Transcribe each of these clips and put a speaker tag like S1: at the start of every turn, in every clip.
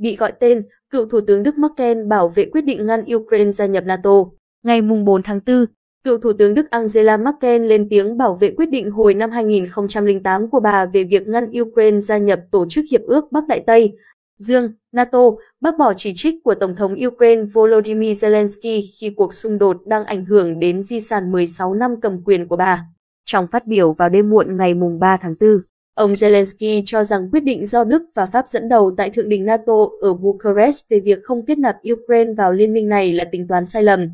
S1: bị gọi tên, cựu Thủ tướng Đức Merkel bảo vệ quyết định ngăn Ukraine gia nhập NATO. Ngày 4 tháng 4, cựu Thủ tướng Đức Angela Merkel lên tiếng bảo vệ quyết định hồi năm 2008 của bà về việc ngăn Ukraine gia nhập Tổ chức Hiệp ước Bắc Đại Tây, Dương, NATO, bác bỏ chỉ trích của Tổng thống Ukraine Volodymyr Zelensky khi cuộc xung đột đang ảnh hưởng đến di sản 16 năm cầm quyền của bà. Trong phát biểu vào đêm muộn ngày 3 tháng 4, ông Zelensky cho rằng quyết định do Đức và Pháp dẫn đầu tại Thượng đỉnh NATO ở Bucharest về việc không kết nạp Ukraine vào liên minh này là tính toán sai lầm.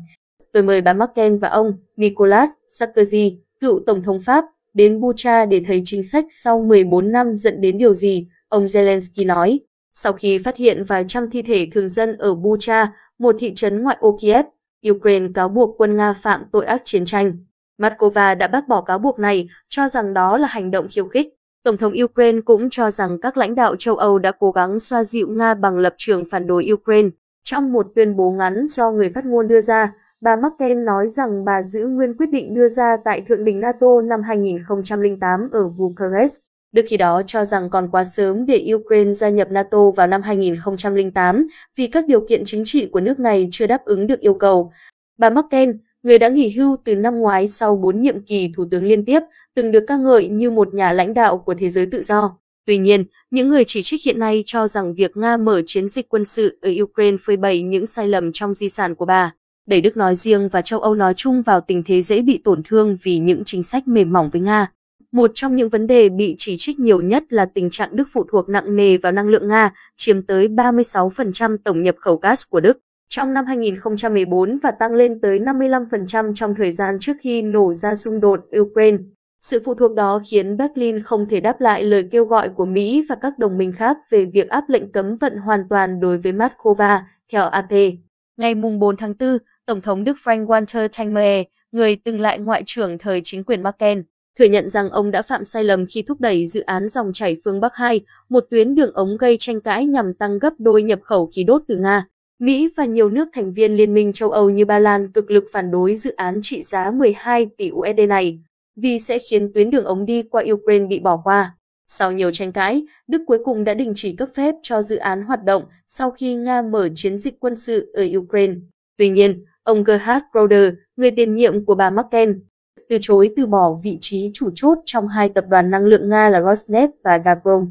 S1: Tôi mời bà Merkel và ông Nicolas Sarkozy, cựu Tổng thống Pháp, đến Bucha để thấy chính sách sau 14 năm dẫn đến điều gì, ông Zelensky nói. Sau khi phát hiện vài trăm thi thể thường dân ở Bucha, một thị trấn ngoại ô Kiev, Ukraine cáo buộc quân Nga phạm tội ác chiến tranh. Moscow đã bác bỏ cáo buộc này, cho rằng đó là hành động khiêu khích. Tổng thống Ukraine cũng cho rằng các lãnh đạo châu Âu đã cố gắng xoa dịu Nga bằng lập trường phản đối Ukraine. Trong một tuyên bố ngắn do người phát ngôn đưa ra, bà Merkel nói rằng bà giữ nguyên quyết định đưa ra tại Thượng đỉnh NATO năm 2008 ở Bucharest. Đức khi đó cho rằng còn quá sớm để Ukraine gia nhập NATO vào năm 2008 vì các điều kiện chính trị của nước này chưa đáp ứng được yêu cầu. Bà Merkel, người đã nghỉ hưu từ năm ngoái sau 4 nhiệm kỳ thủ tướng liên tiếp, từng được ca ngợi như một nhà lãnh đạo của thế giới tự do. Tuy nhiên, những người chỉ trích hiện nay cho rằng việc Nga mở chiến dịch quân sự ở Ukraine phơi bày những sai lầm trong di sản của bà, đẩy Đức nói riêng và châu Âu nói chung vào tình thế dễ bị tổn thương vì những chính sách mềm mỏng với Nga. Một trong những vấn đề bị chỉ trích nhiều nhất là tình trạng Đức phụ thuộc nặng nề vào năng lượng Nga, chiếm tới 36% tổng nhập khẩu gas của Đức trong năm 2014 và tăng lên tới 55% trong thời gian trước khi nổ ra xung đột Ukraine. Sự phụ thuộc đó khiến Berlin không thể đáp lại lời kêu gọi của Mỹ và các đồng minh khác về việc áp lệnh cấm vận hoàn toàn đối với Moscow, theo AP. Ngày 4 tháng 4, Tổng thống Đức Frank-Walter Steinmeier, người từng lại ngoại trưởng thời chính quyền Merkel, thừa nhận rằng ông đã phạm sai lầm khi thúc đẩy dự án dòng chảy phương Bắc 2, một tuyến đường ống gây tranh cãi nhằm tăng gấp đôi nhập khẩu khí đốt từ Nga. Mỹ và nhiều nước thành viên Liên minh châu Âu như Ba Lan cực lực phản đối dự án trị giá 12 tỷ USD này, vì sẽ khiến tuyến đường ống đi qua Ukraine bị bỏ qua. Sau nhiều tranh cãi, Đức cuối cùng đã đình chỉ cấp phép cho dự án hoạt động sau khi Nga mở chiến dịch quân sự ở Ukraine. Tuy nhiên, ông Gerhard Roder, người tiền nhiệm của bà Merkel, từ chối từ bỏ vị trí chủ chốt trong hai tập đoàn năng lượng Nga là Rosneft và Gazprom.